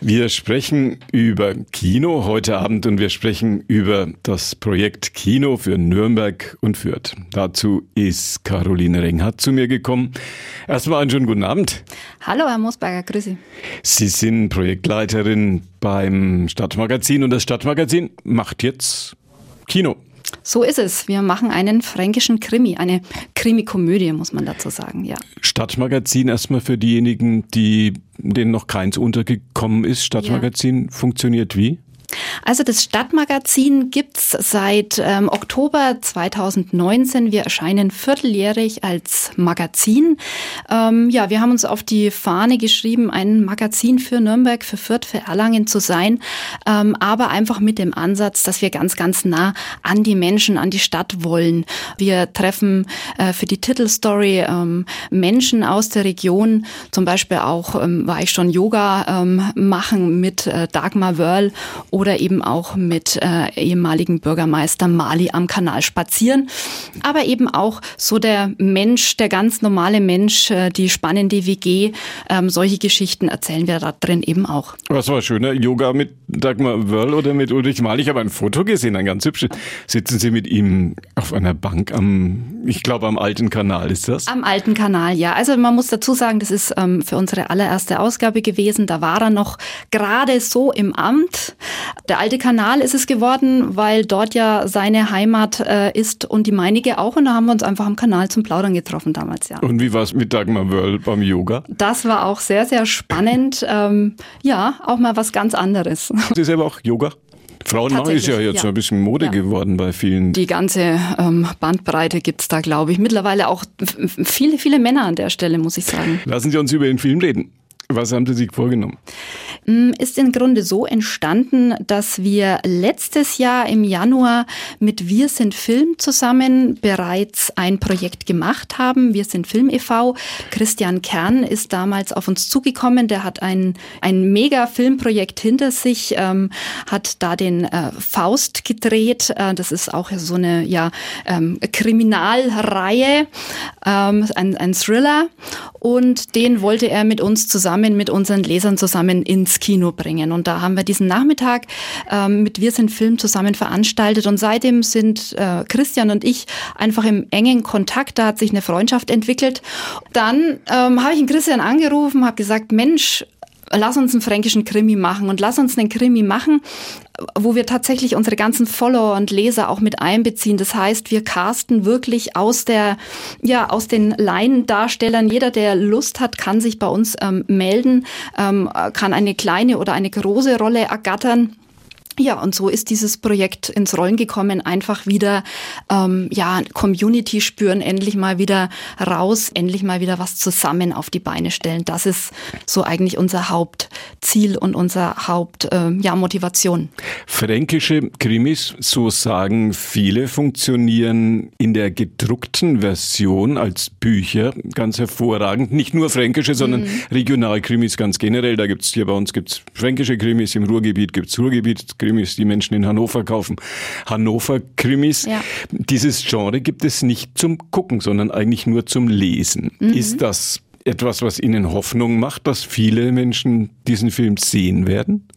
Wir sprechen über Kino heute Abend und wir sprechen über das Projekt Kino für Nürnberg und Fürth. Dazu ist Caroline Renghardt zu mir gekommen. Erstmal einen schönen guten Abend. Hallo, Herr Mosberger, grüße. Sie sind Projektleiterin beim Stadtmagazin und das Stadtmagazin macht jetzt Kino. So ist es. Wir machen einen fränkischen Krimi, eine Krimi-Komödie, muss man dazu sagen, ja. Stadtmagazin erstmal für diejenigen, die denen noch keins untergekommen ist. Stadtmagazin ja. funktioniert wie? Also das Stadtmagazin gibt's seit ähm, Oktober 2019. Wir erscheinen vierteljährig als Magazin. Ähm, ja, wir haben uns auf die Fahne geschrieben, ein Magazin für Nürnberg, für Fürth, für Erlangen zu sein, ähm, aber einfach mit dem Ansatz, dass wir ganz, ganz nah an die Menschen, an die Stadt wollen. Wir treffen äh, für die Titelstory ähm, Menschen aus der Region, zum Beispiel auch ähm, war ich schon Yoga ähm, machen mit äh, Dagmar Wörl oder eben auch mit äh, ehemaligen Bürgermeister Mali am Kanal spazieren. Aber eben auch so der Mensch, der ganz normale Mensch, äh, die spannende WG, ähm, solche Geschichten erzählen wir da drin eben auch. Was war schöner? Yoga mit Dagmar Wörl oder mit Ulrich Mali? Ich habe ein Foto gesehen, ein ganz hübsches. Sitzen Sie mit ihm auf einer Bank am, ich glaube am alten Kanal, ist das? Am alten Kanal, ja. Also man muss dazu sagen, das ist ähm, für unsere allererste Ausgabe gewesen. Da war er noch gerade so im Amt. Der alte Kanal ist es geworden, weil dort ja seine Heimat äh, ist und die meinige auch. Und da haben wir uns einfach am Kanal zum Plaudern getroffen damals, ja. Und wie war es mit Dagmar Wörl beim Yoga? Das war auch sehr, sehr spannend. ähm, ja, auch mal was ganz anderes. Sie selber auch Yoga? Frauenmangel ist ja jetzt ja. ein bisschen Mode ja. geworden bei vielen. Die ganze ähm, Bandbreite gibt's da, glaube ich. Mittlerweile auch viele, viele Männer an der Stelle, muss ich sagen. Lassen Sie uns über den Film reden. Was haben Sie sich vorgenommen? Mm, ist im Grunde so entstanden, dass wir letztes Jahr im Januar mit Wir sind Film zusammen bereits ein Projekt gemacht haben. Wir sind Film e.V. Christian Kern ist damals auf uns zugekommen. Der hat ein, ein mega Filmprojekt hinter sich, ähm, hat da den äh, Faust gedreht. Äh, das ist auch so eine ja, ähm, Kriminalreihe, ähm, ein, ein Thriller. Und den wollte er mit uns zusammen zusammen mit unseren Lesern zusammen ins Kino bringen. Und da haben wir diesen Nachmittag ähm, mit Wir sind Film zusammen veranstaltet. Und seitdem sind äh, Christian und ich einfach im engen Kontakt. Da hat sich eine Freundschaft entwickelt. Dann ähm, habe ich ihn Christian angerufen, habe gesagt, Mensch, lass uns einen fränkischen Krimi machen und lass uns einen Krimi machen, wo wir tatsächlich unsere ganzen Follower und Leser auch mit einbeziehen. Das heißt, wir casten wirklich aus der, ja, aus den Laiendarstellern. Jeder, der Lust hat, kann sich bei uns ähm, melden, ähm, kann eine kleine oder eine große Rolle ergattern. Ja, und so ist dieses Projekt ins Rollen gekommen, einfach wieder ähm, ja Community spüren, endlich mal wieder raus, endlich mal wieder was zusammen auf die Beine stellen. Das ist so eigentlich unser Hauptziel und unser Haupt äh, ja Motivation. Fränkische Krimis, so sagen viele, funktionieren in der gedruckten Version als Bücher ganz hervorragend. Nicht nur fränkische, sondern mhm. Regionalkrimis ganz generell. Da gibt's hier bei uns gibt's fränkische Krimis, im Ruhrgebiet gibt's Ruhrgebiet Krimis, die Menschen in Hannover kaufen. Hannover Krimis. Ja. Dieses Genre gibt es nicht zum Gucken, sondern eigentlich nur zum Lesen. Mhm. Ist das etwas, was Ihnen Hoffnung macht, dass viele Menschen diesen Film sehen werden?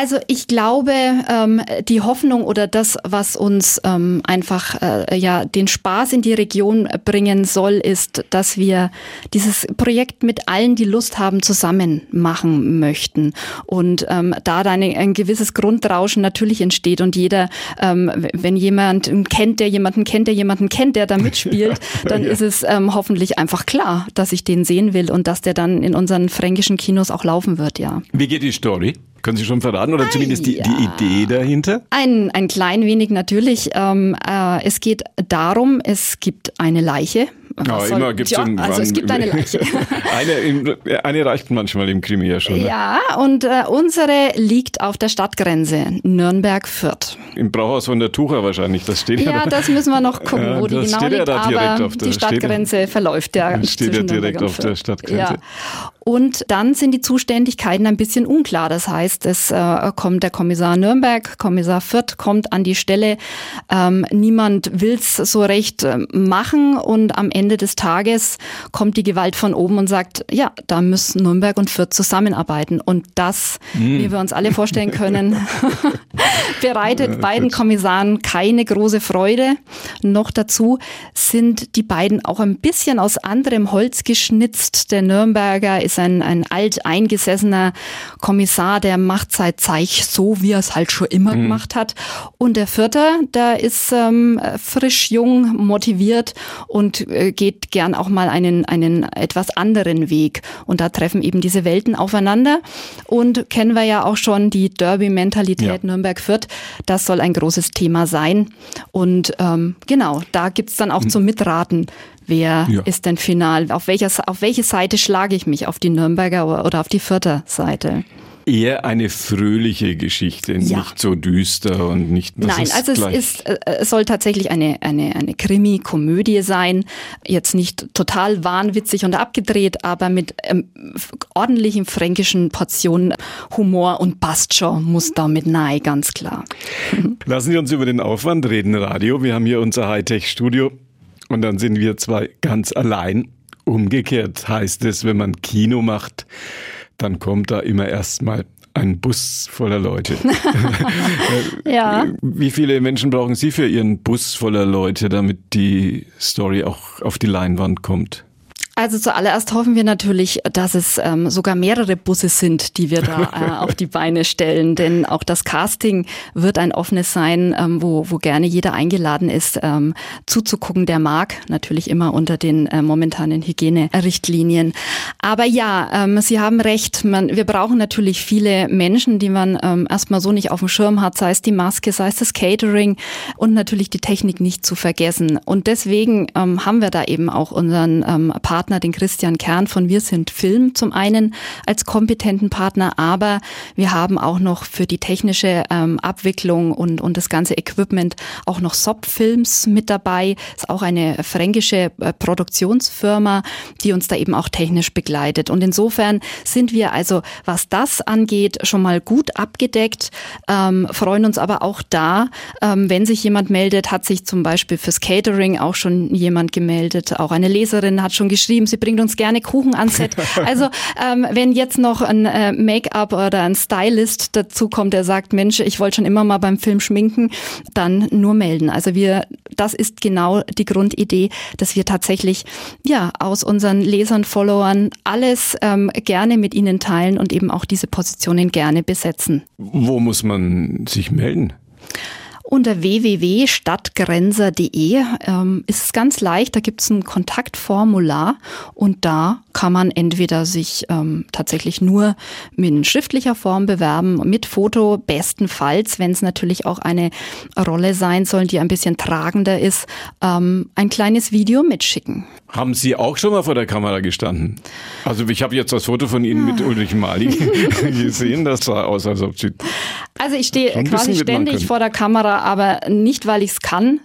Also ich glaube, ähm, die Hoffnung oder das, was uns ähm, einfach äh, ja den Spaß in die Region bringen soll, ist, dass wir dieses Projekt mit allen, die Lust haben, zusammen machen möchten. Und ähm, da dann ein, ein gewisses Grundrauschen natürlich entsteht und jeder, ähm, wenn jemand kennt, der jemanden kennt, der jemanden kennt, der da mitspielt, dann ja. ist es ähm, hoffentlich einfach klar, dass ich den sehen will und dass der dann in unseren fränkischen Kinos auch laufen wird, ja. Wie geht die Story? Können Sie schon verraten oder ah, zumindest die, ja. die Idee dahinter? Ein, ein klein wenig natürlich. Ähm, äh, es geht darum, es gibt eine Leiche. Ja, soll, immer gibt's ja, also es gibt eine Leiche. eine, eine reicht manchmal im Krimi ja schon. Ne? Ja, und äh, unsere liegt auf der Stadtgrenze Nürnberg-Fürth. Im Brauhaus von der Tucher wahrscheinlich, das steht ja. Ja, das müssen wir noch gucken, ja, wo die genau liegt, ja aber die Stadtgrenze verläuft ja. Steht ja direkt auf der Stadtgrenze. Ja. Und dann sind die Zuständigkeiten ein bisschen unklar. Das heißt, es äh, kommt der Kommissar Nürnberg, Kommissar Fürth kommt an die Stelle. Ähm, niemand will's so recht äh, machen und am Ende des Tages kommt die Gewalt von oben und sagt, ja, da müssen Nürnberg und Fürth zusammenarbeiten. Und das, mm. wie wir uns alle vorstellen können, bereitet beiden Kommissaren keine große Freude. Noch dazu sind die beiden auch ein bisschen aus anderem Holz geschnitzt. Der Nürnberger ist ein, ein alteingesessener Kommissar, der macht seit Zeich so, wie er es halt schon immer mhm. gemacht hat. Und der Vierte, der ist ähm, frisch, jung, motiviert und äh, geht gern auch mal einen, einen etwas anderen Weg. Und da treffen eben diese Welten aufeinander. Und kennen wir ja auch schon die Derby-Mentalität ja. Nürnberg-Fürth. Das soll ein großes Thema sein. Und ähm, genau, da gibt's dann auch mhm. zum Mitraten, wer ja. ist denn final, auf, welcher, auf welche Seite schlage ich mich, auf die Nürnberger oder auf die Fürther Seite? Eher eine fröhliche Geschichte, ja. nicht so düster und nicht. Nein, also es ist, äh, es soll tatsächlich eine eine eine Krimi-Komödie sein, jetzt nicht total wahnwitzig und abgedreht, aber mit ähm, ordentlichen fränkischen Portionen Humor und passt schon, muss damit nahe, ganz klar. Lassen Sie uns über den Aufwand reden, Radio. Wir haben hier unser Hightech-Studio und dann sind wir zwei ganz allein. Umgekehrt heißt es, wenn man Kino macht, dann kommt da immer erstmal ein Bus voller Leute. ja. Wie viele Menschen brauchen Sie für Ihren Bus voller Leute, damit die Story auch auf die Leinwand kommt? Also zuallererst hoffen wir natürlich, dass es ähm, sogar mehrere Busse sind, die wir da äh, auf die Beine stellen. Denn auch das Casting wird ein offenes sein, ähm, wo, wo gerne jeder eingeladen ist, ähm, zuzugucken, der mag. Natürlich immer unter den äh, momentanen Hygienerichtlinien. Aber ja, ähm, Sie haben recht. Man, wir brauchen natürlich viele Menschen, die man ähm, erstmal so nicht auf dem Schirm hat, sei es die Maske, sei es das Catering und natürlich die Technik nicht zu vergessen. Und deswegen ähm, haben wir da eben auch unseren ähm, Partner Partner, den Christian Kern von Wir sind Film zum einen als kompetenten Partner, aber wir haben auch noch für die technische ähm, Abwicklung und, und das ganze Equipment auch noch Sop Films mit dabei. Ist auch eine fränkische äh, Produktionsfirma, die uns da eben auch technisch begleitet. Und insofern sind wir also, was das angeht, schon mal gut abgedeckt, ähm, freuen uns aber auch da, ähm, wenn sich jemand meldet, hat sich zum Beispiel fürs Catering auch schon jemand gemeldet, auch eine Leserin hat schon geschrieben, geschrieben, sie bringt uns gerne Kuchen ans Set. Also ähm, wenn jetzt noch ein äh, Make-up oder ein Stylist dazu kommt, der sagt, Mensch, ich wollte schon immer mal beim Film schminken, dann nur melden. Also wir, das ist genau die Grundidee, dass wir tatsächlich ja aus unseren Lesern, Followern alles ähm, gerne mit ihnen teilen und eben auch diese Positionen gerne besetzen. Wo muss man sich melden? Unter www.stadtgrenzer.de ähm, ist es ganz leicht, da gibt es ein Kontaktformular und da kann man entweder sich ähm, tatsächlich nur in schriftlicher Form bewerben, mit Foto, bestenfalls, wenn es natürlich auch eine Rolle sein soll, die ein bisschen tragender ist, ähm, ein kleines Video mitschicken. Haben Sie auch schon mal vor der Kamera gestanden? Also ich habe jetzt das Foto von Ihnen mit Ulrich Mali gesehen, das sah aus, als ob Sie also ich stehe quasi ständig vor der Kamera, aber nicht, weil ich es kann,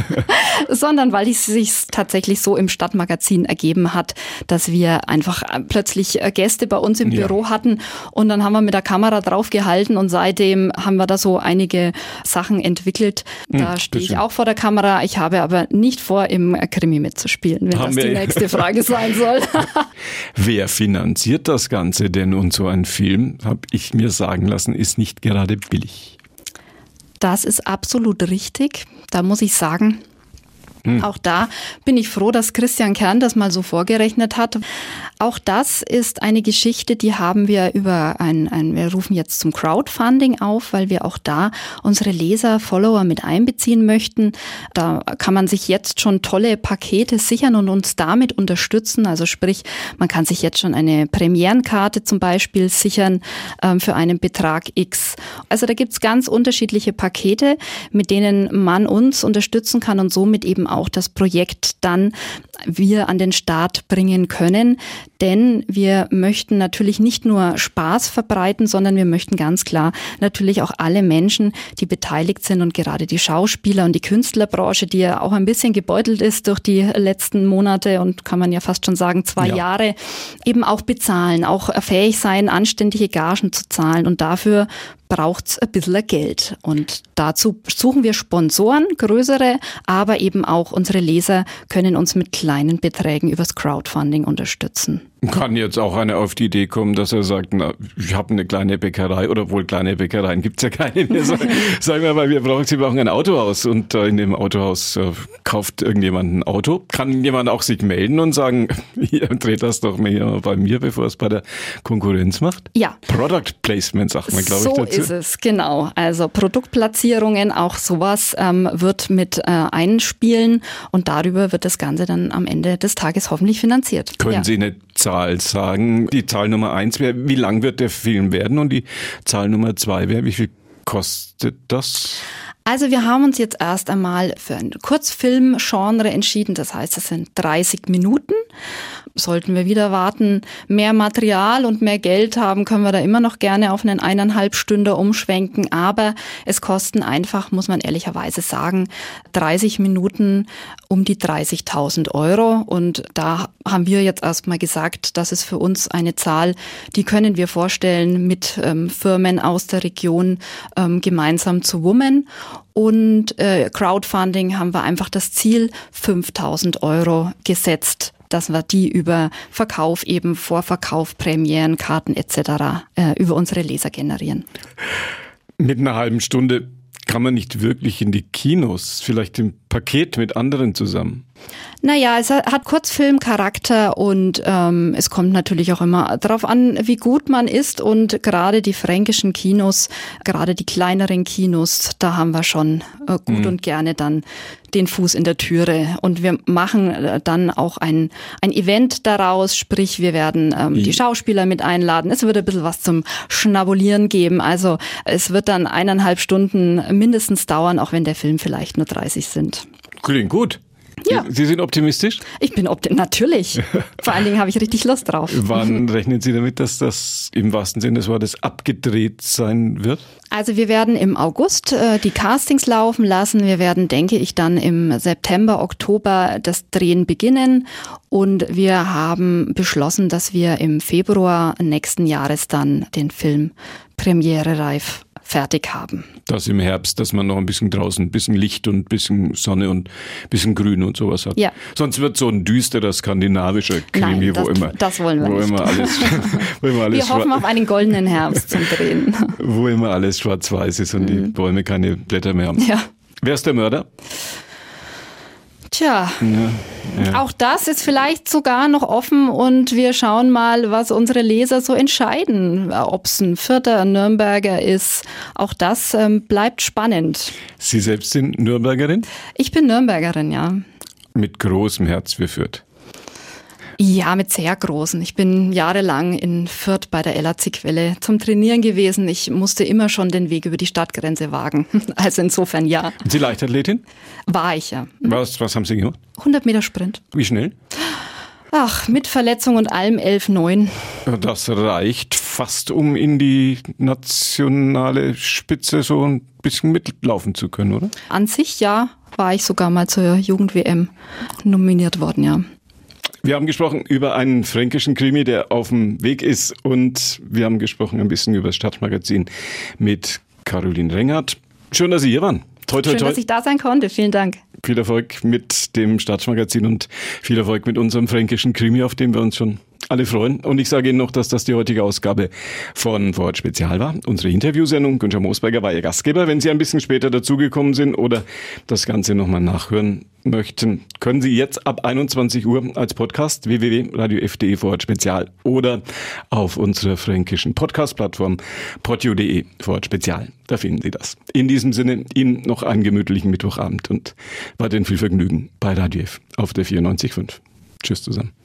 sondern weil es sich tatsächlich so im Stadtmagazin ergeben hat, dass wir einfach äh, plötzlich äh, Gäste bei uns im ja. Büro hatten und dann haben wir mit der Kamera draufgehalten und seitdem haben wir da so einige Sachen entwickelt. Da hm, stehe ich auch vor der Kamera. Ich habe aber nicht vor, im Krimi mitzuspielen, wenn haben das die nächste Frage sein soll. Wer finanziert das Ganze denn und so ein Film, habe ich mir sagen lassen, ist nicht gerade gerade billig. Das ist absolut richtig. Da muss ich sagen, hm. Auch da bin ich froh, dass Christian Kern das mal so vorgerechnet hat. Auch das ist eine Geschichte, die haben wir über ein, ein, wir rufen jetzt zum Crowdfunding auf, weil wir auch da unsere Leser, Follower mit einbeziehen möchten. Da kann man sich jetzt schon tolle Pakete sichern und uns damit unterstützen. Also sprich, man kann sich jetzt schon eine Premierenkarte zum Beispiel sichern ähm, für einen Betrag X. Also da gibt's ganz unterschiedliche Pakete, mit denen man uns unterstützen kann und somit eben auch das Projekt dann wir an den Start bringen können. Denn wir möchten natürlich nicht nur Spaß verbreiten, sondern wir möchten ganz klar natürlich auch alle Menschen, die beteiligt sind und gerade die Schauspieler und die Künstlerbranche, die ja auch ein bisschen gebeutelt ist durch die letzten Monate und kann man ja fast schon sagen zwei ja. Jahre, eben auch bezahlen, auch fähig sein, anständige Gagen zu zahlen. Und dafür braucht's ein bisschen Geld. Und dazu suchen wir Sponsoren, größere, aber eben auch unsere Leser können uns mit kleinen Beträgen übers Crowdfunding unterstützen. Kann jetzt auch einer auf die Idee kommen, dass er sagt, na, ich habe eine kleine Bäckerei oder wohl kleine Bäckereien gibt's ja keine mehr. Sagen wir mal, wir brauchen, Sie brauchen ein Autohaus und in dem Autohaus äh, kauft irgendjemand ein Auto. Kann jemand auch sich melden und sagen, ihr dreht das doch mal bei mir, bevor es bei der Konkurrenz macht? Ja. Product Placement sagt man, glaube so ich, dazu. So ist es, genau. Also Produktplatzierungen, auch sowas ähm, wird mit äh, einspielen und darüber wird das Ganze dann am Ende des Tages hoffentlich finanziert. Können ja. Sie eine Zahl sagen. Die Zahl Nummer eins wäre, wie lang wird der Film werden? Und die Zahl Nummer zwei wäre, wie viel kostet das? Also wir haben uns jetzt erst einmal für ein Kurzfilm-Genre entschieden. Das heißt, es sind 30 Minuten sollten wir wieder warten, mehr Material und mehr Geld haben, können wir da immer noch gerne auf einen eineinhalb Stunde umschwenken. Aber es kosten einfach, muss man ehrlicherweise sagen, 30 Minuten um die 30.000 Euro. Und da haben wir jetzt erstmal gesagt, das ist für uns eine Zahl, die können wir vorstellen, mit ähm, Firmen aus der Region ähm, gemeinsam zu wummen. Und äh, Crowdfunding haben wir einfach das Ziel 5000 Euro gesetzt dass wir die über Verkauf eben Vorverkauf, Premieren, Karten etc. Äh, über unsere Leser generieren. Mit einer halben Stunde kann man nicht wirklich in die Kinos, vielleicht im Paket mit anderen zusammen? Naja, es hat Kurzfilmcharakter und ähm, es kommt natürlich auch immer darauf an, wie gut man ist. Und gerade die fränkischen Kinos, gerade die kleineren Kinos, da haben wir schon äh, gut mhm. und gerne dann den Fuß in der Türe. Und wir machen äh, dann auch ein, ein Event daraus, sprich wir werden ähm, die Schauspieler mit einladen. Es wird ein bisschen was zum Schnabulieren geben. Also es wird dann eineinhalb Stunden mindestens dauern, auch wenn der Film vielleicht nur 30 sind. Klingt gut. Ja. Sie sind optimistisch? Ich bin optimistisch, natürlich. Vor allen Dingen habe ich richtig Lust drauf. Wann rechnen Sie damit, dass das im wahrsten Sinne des Wortes abgedreht sein wird? Also wir werden im August äh, die Castings laufen lassen. Wir werden, denke ich, dann im September, Oktober das Drehen beginnen. Und wir haben beschlossen, dass wir im Februar nächsten Jahres dann den Film Premiere reif fertig haben. Das im Herbst, dass man noch ein bisschen draußen, ein bisschen Licht und ein bisschen Sonne und ein bisschen Grün und sowas hat. Ja. Sonst wird so ein düsterer skandinavischer Krimi, Nein, das, wo immer, das wollen wir wo nicht. Immer alles, wo immer alles wir hoffen auf einen goldenen Herbst zum Drehen. Wo immer alles schwarz-weiß ist und mhm. die Bäume keine Blätter mehr haben. Ja. Wer ist der Mörder? Tja, ja, ja. auch das ist vielleicht sogar noch offen und wir schauen mal, was unsere Leser so entscheiden. Ob es ein Vierter, Nürnberger ist, auch das ähm, bleibt spannend. Sie selbst sind Nürnbergerin? Ich bin Nürnbergerin, ja. Mit großem Herz für Fürth. Ja, mit sehr großen. Ich bin jahrelang in Fürth bei der LAC-Quelle zum Trainieren gewesen. Ich musste immer schon den Weg über die Stadtgrenze wagen. Also insofern ja. Sind Sie Leichtathletin? War ich ja. Mhm. Was, was haben Sie gemacht? 100 Meter Sprint. Wie schnell? Ach, mit Verletzung und allem 11,9. Das reicht fast, um in die nationale Spitze so ein bisschen mitlaufen zu können, oder? An sich ja, war ich sogar mal zur Jugend-WM nominiert worden, ja. Wir haben gesprochen über einen fränkischen Krimi, der auf dem Weg ist und wir haben gesprochen ein bisschen über das Stadtmagazin mit Caroline Rengert. Schön, dass Sie hier waren. Toi, toi, toi. Schön, dass ich da sein konnte. Vielen Dank. Viel Erfolg mit dem Stadtmagazin und viel Erfolg mit unserem fränkischen Krimi, auf den wir uns schon alle freuen. Und ich sage Ihnen noch, dass das die heutige Ausgabe von Vorort Spezial war. Unsere Interviewsendung. Günther Moosberger war Ihr Gastgeber. Wenn Sie ein bisschen später dazugekommen sind oder das Ganze nochmal nachhören möchten, können Sie jetzt ab 21 Uhr als Podcast www.radiof.de Vorort Spezial oder auf unserer fränkischen Podcast-Plattform podio.de Vorort Spezial. Da finden Sie das. In diesem Sinne Ihnen noch einen gemütlichen Mittwochabend und weiterhin viel Vergnügen bei Radio F auf der 94.5. Tschüss zusammen.